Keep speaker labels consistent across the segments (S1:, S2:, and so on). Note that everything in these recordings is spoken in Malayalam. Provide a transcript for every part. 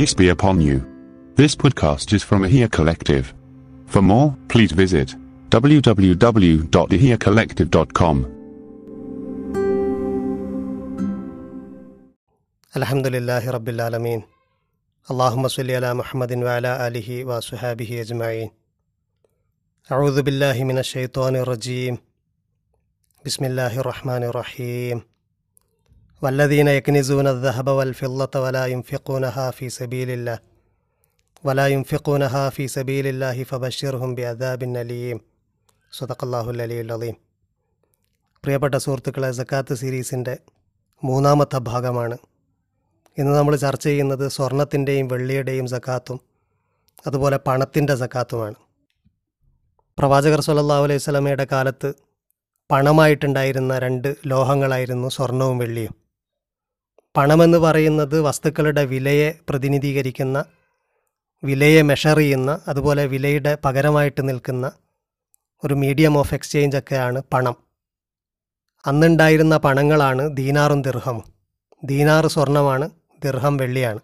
S1: Peace be upon you. This podcast is from Ahia Collective. For more, please visit www.ahiacollective.com.
S2: الحمد لله رب العالمين اللهم صل على محمد وعلى آله وصحابه أجمعين أعوذ بالله من الشيطان الرجيم بسم الله الرحمن الرحيم വല്ലദീന യക്നിസൂന ദഹബ വൽ ഫില്ലത്ത വലായും ഫിഖൂന ഹാഫി സബീലില്ല വലായും ഫിഖൂന ഹാഫി സബീലില്ലാഹി ഫബഷീർ ഹുംബി അദാബിൻ അലീം. സുതക്കല്ലാഹുൽ അലീം പ്രിയപ്പെട്ട സുഹൃത്തുക്കളെ സക്കാത്ത് സീരീസിന്റെ മൂന്നാമത്തെ ഭാഗമാണ്. ഇന്ന് നമ്മൾ ചർച്ച ചെയ്യുന്നത് സ്വർണത്തിന്റെയും വെള്ളിയുടെയും സക്കാത്തും അതുപോലെ പണത്തിന്റെ സക്കാത്തുമാണ്. പ്രവാചകർ സല്ലാഹു അലൈഹി സ്വലമയുടെ കാലത്ത് പണമായിട്ടുണ്ടായിരുന്ന രണ്ട് ലോഹങ്ങളായിരുന്നു സ്വർണവും വെള്ളിയും. പണമെന്ന് പറയുന്നത് വസ്തുക്കളുടെ വിലയെ പ്രതിനിധീകരിക്കുന്ന വിലയെ മെഷർ ചെയ്യുന്ന അതുപോലെ വിലയുടെ പകരമായിട്ട് നിൽക്കുന്ന ഒരു മീഡിയം ഓഫ് എക്സ്ചേഞ്ച് ഒക്കെയാണ് പണം. അന്നുണ്ടായിരുന്ന പണങ്ങളാണ് ദീനാറും ദിർഹമും. ദീനാറ് സ്വർണമാണ് ദിർഹം വെള്ളിയാണ്.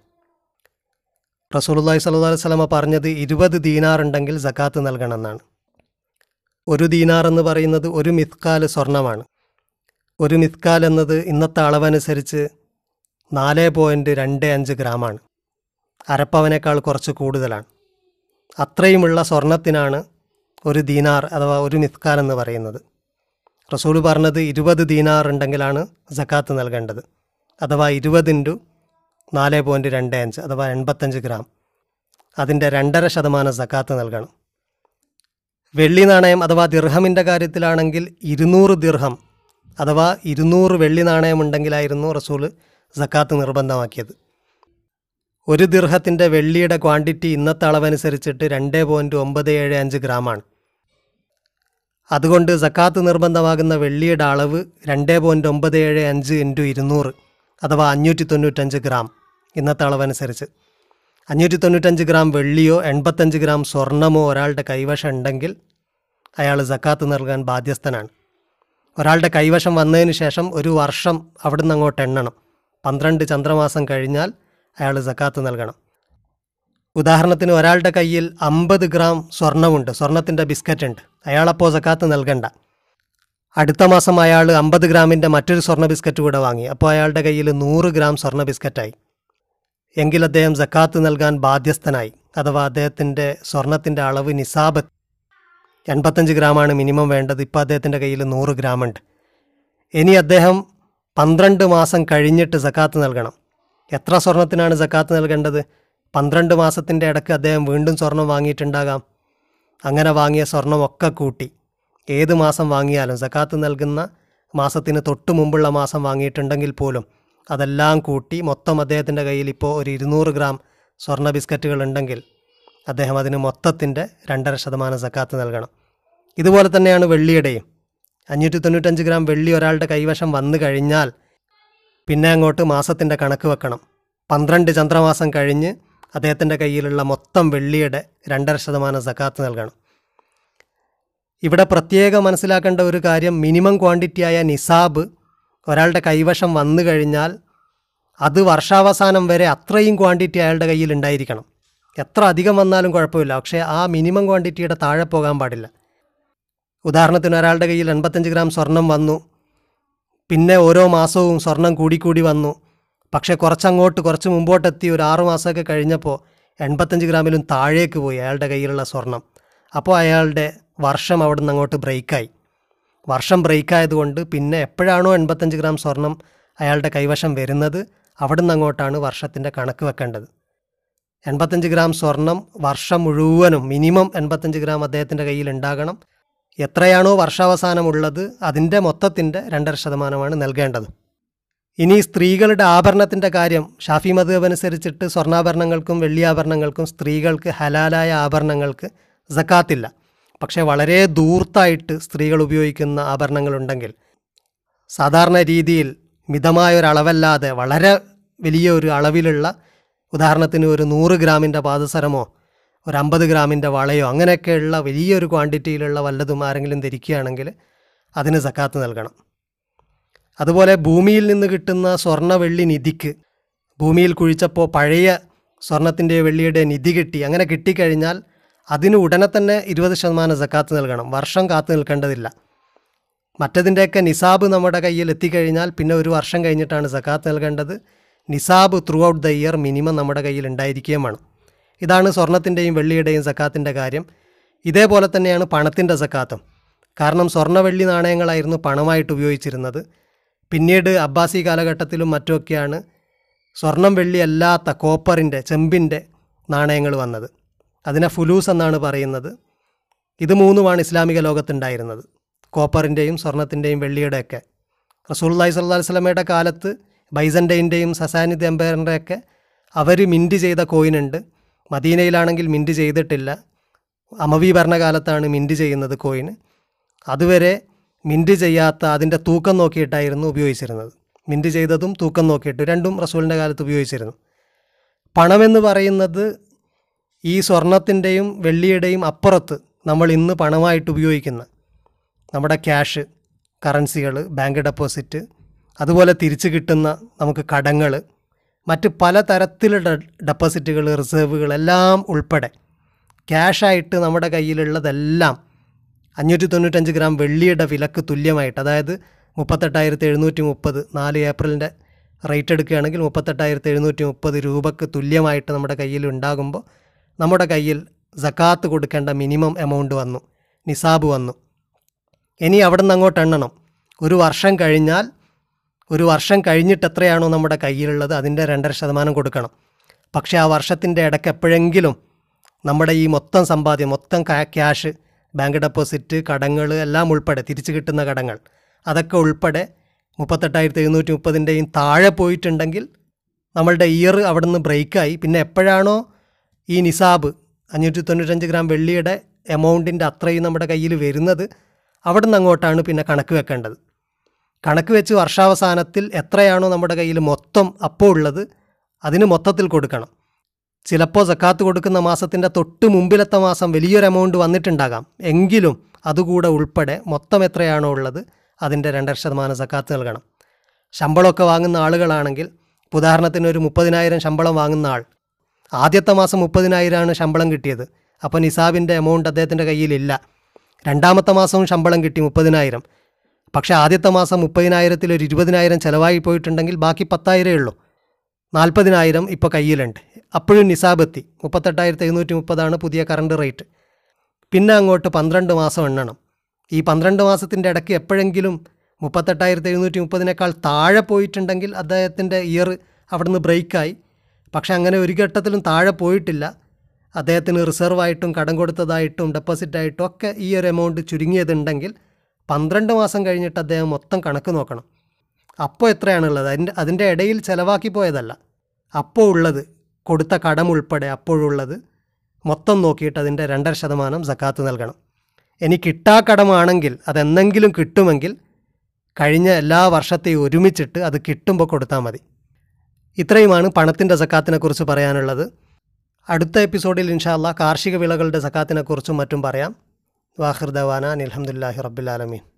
S2: റസൂലുള്ളാഹി സല്ലു അലൈഹി വസല്ലമ പറഞ്ഞത് ഇരുപത് ദീനാർ ഉണ്ടെങ്കിൽ സക്കാത്ത് നൽകണമെന്നാണ്. ഒരു ദീനാർ എന്ന് പറയുന്നത് ഒരു മിത്കാൽ സ്വർണമാണ്. ഒരു മിത്കാൽ എന്നത് ഇന്നത്തെ അളവനുസരിച്ച് നാല് പോയിന്റ് രണ്ട് അഞ്ച് ഗ്രാമാണ്. അരപ്പവനേക്കാൾ കുറച്ച് കൂടുതലാണ്. അത്രയുമുള്ള സ്വർണത്തിനാണ് ഒരു ദീനാർ അഥവാ ഒരു മിത്കാൽ എന്ന് പറയുന്നത്. റസൂൽ പറഞ്ഞത് ഇരുപത് ദീനാർ ഉണ്ടെങ്കിലാണ് ജക്കാത്ത് നൽകേണ്ടത്. അഥവാ ഇരുപത് ഇന്റു നാല് പോയിന്റ് രണ്ട് അഞ്ച് അഥവാ എൺപത്തഞ്ച് ഗ്രാം. അതിന്റെ രണ്ടര ശതമാനം സക്കാത്ത് നൽകണം. വെള്ളി നാണയം അഥവാ ദിർഹമിന്റെ കാര്യത്തിലാണെങ്കിൽ ഇരുന്നൂറ് ദിർഹം അഥവാ ഇരുന്നൂറ് വെള്ളി നാണയം ഉണ്ടെങ്കിലായിരുന്നു റസൂൽ സക്കാത്ത് നിർബന്ധമാക്കിയത്. ഒരു ദിർഹത്തിന്റെ വെള്ളിയുടെ ക്വാണ്ടിറ്റി ഇന്നത്തെ അളവനുസരിച്ചിട്ട് രണ്ട് പോയിന്റ് ഒമ്പത് ഏഴ് അഞ്ച് ഗ്രാമാണ്. അതുകൊണ്ട് സക്കാത്ത് നിർബന്ധമാകുന്ന വെള്ളിയുടെ അളവ് രണ്ട് പോയിന്റ് ഒമ്പത് ഏഴ് അഞ്ച് ഇന്റു ഇരുന്നൂറ് അഥവാ അഞ്ഞൂറ്റി തൊണ്ണൂറ്റഞ്ച് ഗ്രാം ഇന്നത്തെ അളവനുസരിച്ച്. അഞ്ഞൂറ്റി തൊണ്ണൂറ്റഞ്ച് ഗ്രാം വെള്ളിയോ എൺപത്തഞ്ച് ഗ്രാം സ്വർണമോ ഒരാളുടെ കൈവശം ഉണ്ടെങ്കിൽ അയാൾ സക്കാത്ത് നൽകാൻ ബാധ്യസ്ഥനാണ്. ഒരാളുടെ കൈവശം വന്നതിന് ശേഷം ഒരു വർഷം അവിടുന്ന് അങ്ങോട്ട് എണ്ണണം. പന്ത്രണ്ട് ചന്ദ്രമാസം കഴിഞ്ഞാൽ അയാൾ സക്കാത്ത് നൽകണം. ഉദാഹരണത്തിന് ഒരാളുടെ കയ്യിൽ അമ്പത് ഗ്രാം സ്വർണമുണ്ട് സ്വർണത്തിന്റെ ബിസ്ക്കറ്റ് ഉണ്ട്. അയാളപ്പോൾ സക്കാത്ത് നൽകണ്ട. അടുത്ത മാസം അയാൾ അമ്പത് ഗ്രാമിന്റെ മറ്റൊരു സ്വർണ ബിസ്ക്കറ്റ് കൂടെ വാങ്ങി. അപ്പോൾ അയാളുടെ കയ്യിൽ നൂറ് ഗ്രാം സ്വർണ ബിസ്ക്കറ്റായി. എങ്കിൽ അദ്ദേഹം സക്കാത്ത് നൽകാൻ ബാധ്യസ്ഥനായി. അഥവാ അദ്ദേഹത്തിന്റെ സ്വർണത്തിന്റെ അളവ് നിസാബത്ത് എൺപത്തഞ്ച് ഗ്രാമാണ് മിനിമം വേണ്ടത്. ഇപ്പോൾ അദ്ദേഹത്തിന്റെ കയ്യിൽ നൂറ് ഗ്രാമുണ്ട്. ഇനി അദ്ദേഹം പന്ത്രണ്ട് മാസം കഴിഞ്ഞിട്ട് സക്കാത്ത് നൽകണം. എത്ര സ്വർണത്തിനാണ് സക്കാത്ത് നൽകേണ്ടത്? പന്ത്രണ്ട് മാസത്തിന്റെ ഇടയ്ക്ക് അദ്ദേഹം വീണ്ടും സ്വർണം വാങ്ങിയിട്ടുണ്ടാകാം. അങ്ങനെ വാങ്ങിയ സ്വർണമൊക്കെ കൂട്ടി. ഏത് മാസം വാങ്ങിയാലും സക്കാത്ത് നൽകുന്ന മാസത്തിന് തൊട്ട് മുമ്പുള്ള മാസം വാങ്ങിയിട്ടുണ്ടെങ്കിൽ പോലും അതെല്ലാം കൂട്ടി മൊത്തം അദ്ദേഹത്തിന്റെ കയ്യിൽ ഇപ്പോൾ ഒരു ഇരുന്നൂറ് ഗ്രാം സ്വർണ ബിസ്ക്കറ്റുകൾ ഉണ്ടെങ്കിൽ അദ്ദേഹം അതിന് മൊത്തത്തിന്റെ രണ്ടര ശതമാനം സക്കാത്ത് നൽകണം. ഇതുപോലെ തന്നെയാണ് വെള്ളിയുടെയും. അഞ്ഞൂറ്റി തൊണ്ണൂറ്റഞ്ച് ഗ്രാം വെള്ളി ഒരാളുടെ കൈവശം വന്നു കഴിഞ്ഞാൽ പിന്നെ അങ്ങോട്ട് മാസത്തിന്റെ കണക്ക് വെക്കണം. പന്ത്രണ്ട് ചന്ദ്രമാസം കഴിഞ്ഞ് അദ്ദേഹത്തിന്റെ കയ്യിലുള്ള മൊത്തം വെള്ളിയുടെ രണ്ടര ശതമാനം സക്കാത്ത് നൽകണം. ഇവിടെ പ്രത്യേകം മനസ്സിലാക്കേണ്ട ഒരു കാര്യം മിനിമം ക്വാണ്ടിറ്റിയായ നിസാബ് ഒരാളുടെ കൈവശം വന്നു കഴിഞ്ഞാൽ അത് വർഷാവസാനം വരെ അത്രയും ക്വാണ്ടിറ്റി അയാളുടെ കയ്യിൽ ഉണ്ടായിരിക്കണം. എത്ര അധികം വന്നാലും കുഴപ്പമില്ല പക്ഷേ ആ മിനിമം ക്വാണ്ടിറ്റിയുടെ താഴെ പോകാൻ പാടില്ല. ഉദാഹരണത്തിന് ഒരാളുടെ കയ്യിൽ എൺപത്തഞ്ച് ഗ്രാം സ്വർണം വന്നു. പിന്നെ ഓരോ മാസവും സ്വർണം കൂടിക്കൂടി വന്നു. പക്ഷേ കുറച്ചങ്ങോട്ട് കുറച്ച് മുമ്പോട്ടെത്തി ഒരു ആറു മാസമൊക്കെ കഴിഞ്ഞപ്പോൾ എൺപത്തഞ്ച് ഗ്രാമിലും താഴേക്ക് പോയി അയാളുടെ കയ്യിലുള്ള സ്വർണം. അപ്പോൾ അയാളുടെ വർഷം അവിടെ നിന്ന് അങ്ങോട്ട് ബ്രേക്കായി. വർഷം ബ്രേക്കായതുകൊണ്ട് പിന്നെ എപ്പോഴാണോ എൺപത്തഞ്ച് ഗ്രാം സ്വർണം അയാളുടെ കൈവശം വരുന്നത് അവിടെ നിന്ന് അങ്ങോട്ടാണ് വർഷത്തിന്റെ കണക്ക് വെക്കേണ്ടത്. എൺപത്തഞ്ച് ഗ്രാം സ്വർണം വർഷം മുഴുവനും മിനിമം എൺപത്തഞ്ച് ഗ്രാം അദ്ദേഹത്തിന്റെ കയ്യിൽ ഉണ്ടാകണം. എത്രയാണോ വർഷാവസാനമുള്ളത് അതിന്റെ മൊത്തത്തിന്റെ രണ്ടര ശതമാനമാണ് നൽകേണ്ടത്. ഇനി സ്ത്രീകളുടെ ആഭരണത്തിന്റെ കാര്യം ഷാഫി മധുബ് അനുസരിച്ചിട്ട് സ്വർണാഭരണങ്ങൾക്കും വെള്ളിയാഭരണങ്ങൾക്കും സ്ത്രീകൾക്ക് ഹലാലായ ആഭരണങ്ങൾക്ക് സക്കാത്തില്ല. പക്ഷേ വളരെ ദൂർത്തായിട്ട് സ്ത്രീകൾ ഉപയോഗിക്കുന്ന ആഭരണങ്ങളുണ്ടെങ്കിൽ സാധാരണ രീതിയിൽ മിതമായ ഒരളവല്ലാതെ വളരെ വലിയ ഒരു അളവിലുള്ള ഉദാഹരണത്തിന് ഒരു നൂറ് ഗ്രാമിന്റെ പാദസരമോ ഒരു അമ്പത് ഗ്രാമിന്റെ വളയോ അങ്ങനെയൊക്കെയുള്ള വലിയൊരു ക്വാണ്ടിറ്റിയിലുള്ള വല്ലതും ആരെങ്കിലും ധരിക്കുകയാണെങ്കിൽ അതിന് സക്കാത്ത് നൽകണം. അതുപോലെ ഭൂമിയിൽ നിന്ന് കിട്ടുന്ന സ്വർണ വെള്ളി നിധിക്ക് ഭൂമിയിൽ കുഴിച്ചപ്പോൾ പഴയ സ്വർണത്തിന്റെയോ വെള്ളിയുടെ നിധി കിട്ടി അങ്ങനെ കിട്ടിക്കഴിഞ്ഞാൽ അതിന് ഉടനെ തന്നെ ഇരുപത് ശതമാനം സക്കാത്ത് നൽകണം. വർഷം കാത്തു നിൽക്കേണ്ടതില്ല. മറ്റതിന്റെയൊക്കെ നിസാബ് നമ്മുടെ കയ്യിൽ എത്തിക്കഴിഞ്ഞാൽ പിന്നെ ഒരു വർഷം കഴിഞ്ഞിട്ടാണ് സക്കാത്ത് നൽകേണ്ടത്. നിസാബ് throughout the year minimum നമ്മുടെ കയ്യിൽ ഉണ്ടായിരിക്കുകയും വേണം ഇതാണ് സ്വർണത്തിന്റെയും വെള്ളിയുടെയും സക്കാത്തിന്റെ കാര്യം. ഇതേപോലെ തന്നെയാണ് പണത്തിന്റെ സക്കാത്തും. കാരണം സ്വർണ വെള്ളി നാണയങ്ങളായിരുന്നു പണമായിട്ട് ഉപയോഗിച്ചിരുന്നത്. പിന്നീട് അബ്ബാസി കാലഘട്ടത്തിലും മറ്റുമൊക്കെയാണ് സ്വർണം വെള്ളി അല്ലാത്ത കോപ്പറിന്റെ ചെമ്പിന്റെ നാണയങ്ങൾ വന്നത്. അതിനെ ഫുലൂസ് എന്നാണ് പറയുന്നത്. ഇത് മൂന്നുമാണ് ഇസ്ലാമിക ലോകത്തുണ്ടായിരുന്നത്. കോപ്പറിന്റെയും സ്വർണത്തിന്റെയും വെള്ളിയുടെയൊക്കെ. റസൂല്ലായി സല്ലാ വസ്ലമയുടെ കാലത്ത് ബൈസന്റെയിന്റെയും സസാനിദ് എംപയറിന്റെയൊക്കെ അവർ മിന്റ് ചെയ്ത കോയിനുണ്ട്. മദീനയിലാണെങ്കിൽ മിന്റ് ചെയ്തിട്ടില്ല. അമവി ഭരണകാലത്താണ് മിന്റ് ചെയ്യുന്നത് കോയിന് അതുവരെ മിന്റ് ചെയ്യാത്ത അതിന്റെ തൂക്കം നോക്കിയിട്ടായിരുന്നു ഉപയോഗിച്ചിരുന്നത്. മിന്റ് ചെയ്തതും തൂക്കം നോക്കിയിട്ട് രണ്ടും റസൂലിന്റെ കാലത്ത് ഉപയോഗിച്ചിരുന്നു. പണമെന്ന് പറയുന്നത് ഈ സ്വർണത്തിന്റെയും വെള്ളിയുടെയും അപ്പുറത്ത് നമ്മൾ ഇന്ന് പണമായിട്ട് ഉപയോഗിക്കുന്ന നമ്മുടെ ക്യാഷ് കറൻസികൾ ബാങ്ക് ഡെപ്പോസിറ്റ് അതുപോലെ തിരിച്ചു കിട്ടുന്ന നമുക്ക് കടങ്ങൾ മറ്റ് പലതരത്തിലുള്ള ഡെപ്പോസിറ്റുകൾ റിസർവുകൾ എല്ലാം ഉൾപ്പെടെ ക്യാഷായിട്ട് നമ്മുടെ കയ്യിലുള്ളതെല്ലാം അഞ്ഞൂറ്റി തൊണ്ണൂറ്റഞ്ച് ഗ്രാം വെള്ളിയുടെ വിലക്ക് തുല്യമായിട്ട് അതായത് മുപ്പത്തെട്ടായിരത്തി എഴുന്നൂറ്റി മുപ്പത് നാല് ഏപ്രിലിന്റെ റേറ്റ് എടുക്കുകയാണെങ്കിൽ മുപ്പത്തെട്ടായിരത്തി എഴുന്നൂറ്റി മുപ്പത് രൂപക്ക് തുല്യമായിട്ട് നമ്മുടെ കയ്യിൽ ഉണ്ടാകുമ്പോൾ നമ്മുടെ കയ്യിൽ സക്കാത്ത് കൊടുക്കേണ്ട മിനിമം എമൗണ്ട് വന്നു നിസാബ് വന്നു. ഇനി അവിടെ നിന്ന് അങ്ങോട്ട് എണ്ണണം. ഒരു വർഷം കഴിഞ്ഞാൽ ഒരു വർഷം കഴിഞ്ഞിട്ട് എത്രയാണോ നമ്മുടെ കയ്യിലുള്ളത് അതിന്റെ രണ്ടര ശതമാനം കൊടുക്കണം. പക്ഷേ ആ വർഷത്തിന്റെ ഇടയ്ക്ക് എപ്പോഴെങ്കിലും നമ്മുടെ ഈ മൊത്തം സമ്പാദ്യം മൊത്തം ക്യാഷ് ബാങ്ക് ഡെപ്പോസിറ്റ് കടങ്ങൾ എല്ലാം ഉൾപ്പെടെ തിരിച്ചു കിട്ടുന്ന കടങ്ങൾ അതൊക്കെ ഉൾപ്പെടെ മുപ്പത്തെട്ടായിരത്തി എഴുന്നൂറ്റി മുപ്പതിന്റെയും താഴെ പോയിട്ടുണ്ടെങ്കിൽ നമ്മളുടെ ഇയർ അവിടെ നിന്ന് ബ്രേക്കായി. പിന്നെ എപ്പോഴാണോ ഈ നിസാബ് അഞ്ഞൂറ്റി തൊണ്ണൂറ്റഞ്ച് ഗ്രാം വെള്ളിയുടെ എമൗണ്ടിന്റെ അത്രയും നമ്മുടെ കയ്യിൽ വരുന്നത് അവിടെ നിന്ന് അങ്ങോട്ടാണ് പിന്നെ കണക്ക് വെക്കേണ്ടത്. കണക്ക് വെച്ച് വർഷാവസാനത്തിൽ എത്രയാണോ നമ്മുടെ കയ്യിൽ മൊത്തം അപ്പോൾ ഉള്ളത് അതിന് മൊത്തത്തിൽ കൊടുക്കണം. ചിലപ്പോൾ സക്കാത്ത് കൊടുക്കുന്ന മാസത്തിന്റെ തൊട്ട് മുമ്പിലത്തെ മാസം വലിയൊരു എമൗണ്ട് വന്നിട്ടുണ്ടാകാം. എങ്കിലും അതുകൂടെ ഉൾപ്പെടെ മൊത്തം എത്രയാണോ ഉള്ളത് അതിന്റെ രണ്ടര ശതമാനം സക്കാത്ത് നൽകണം. ശമ്പളമൊക്കെ വാങ്ങുന്ന ആളുകളാണെങ്കിൽ ഉദാഹരണത്തിന് ഒരു മുപ്പതിനായിരം ശമ്പളം വാങ്ങുന്ന ആൾ ആദ്യത്തെ മാസം മുപ്പതിനായിരമാണ് ശമ്പളം കിട്ടിയത്. അപ്പോൾ നിസാബിന്റെ എമൗണ്ട് അദ്ദേഹത്തിന്റെ കയ്യിലില്ല രണ്ടാമത്തെ മാസവും ശമ്പളം കിട്ടി മുപ്പതിനായിരം. പക്ഷേ ആദ്യത്തെ മാസം മുപ്പതിനായിരത്തിൽ ഒരു ഇരുപതിനായിരം ചിലവായി പോയിട്ടുണ്ടെങ്കിൽ ബാക്കി പത്തായിരമേ ഉള്ളൂ. നാൽപ്പതിനായിരം ഇപ്പോൾ കയ്യിലുണ്ട്. അപ്പോഴും നിസാബ് എത്തി. മുപ്പത്തെട്ടായിരത്തി എഴുന്നൂറ്റി മുപ്പതാണ് പുതിയ കറണ്ട് റേറ്റ് പിന്നെ അങ്ങോട്ട് പന്ത്രണ്ട് മാസം എണ്ണണം. ഈ പന്ത്രണ്ട് മാസത്തിന്റെ ഇടയ്ക്ക് എപ്പോഴെങ്കിലും മുപ്പത്തെട്ടായിരത്തി എഴുന്നൂറ്റി മുപ്പതിനേക്കാൾ താഴെ പോയിട്ടുണ്ടെങ്കിൽ അദ്ദേഹത്തിന്റെ ഇയർ അവിടുന്ന് ബ്രേക്കായി പക്ഷെ അങ്ങനെ ഒരു ഘട്ടത്തിലും താഴെ പോയിട്ടില്ല. അദ്ദേഹത്തിന് റിസർവായിട്ടും കടം കൊടുത്തതായിട്ടും ഡെപ്പോസിറ്റായിട്ടും ഒക്കെ ഈ ഒരു എമൗണ്ട് ചുരുങ്ങിയതുണ്ടെങ്കിൽ പന്ത്രണ്ട് മാസം കഴിഞ്ഞിട്ട് അദ്ദേഹം മൊത്തം കണക്ക് നോക്കണം. അപ്പോൾ എത്രയാണുള്ളത്? അതിന്റെ അതിന്റെ ഇടയിൽ ചിലവാക്കി പോയതല്ല. അപ്പോൾ ഉള്ളത് കൊടുത്ത കടം ഉൾപ്പെടെ അപ്പോഴുള്ളത് മൊത്തം നോക്കിയിട്ട് അതിന്റെ രണ്ടര ശതമാനം സക്കാത്ത് നൽകണം. ഇനി കിട്ടാ കടമാണെങ്കിൽ അതെന്തെങ്കിലും കിട്ടുമെങ്കിൽ കഴിഞ്ഞ എല്ലാ വർഷത്തെയും ഒരുമിച്ചിട്ട് അത് കിട്ടുമ്പോൾ കൊടുത്താൽ മതി. ഇത്രയുമാണ് പണത്തിന്റെ സക്കാത്തിനെക്കുറിച്ച് പറയാനുള്ളത്. അടുത്ത എപ്പിസോഡിൽ ഇൻഷാല്ല കാർഷിക വിളകളുടെ സക്കാത്തിനെക്കുറിച്ചും മറ്റും പറയാം. وآخر دعوانا الحمد لله رب العالمين.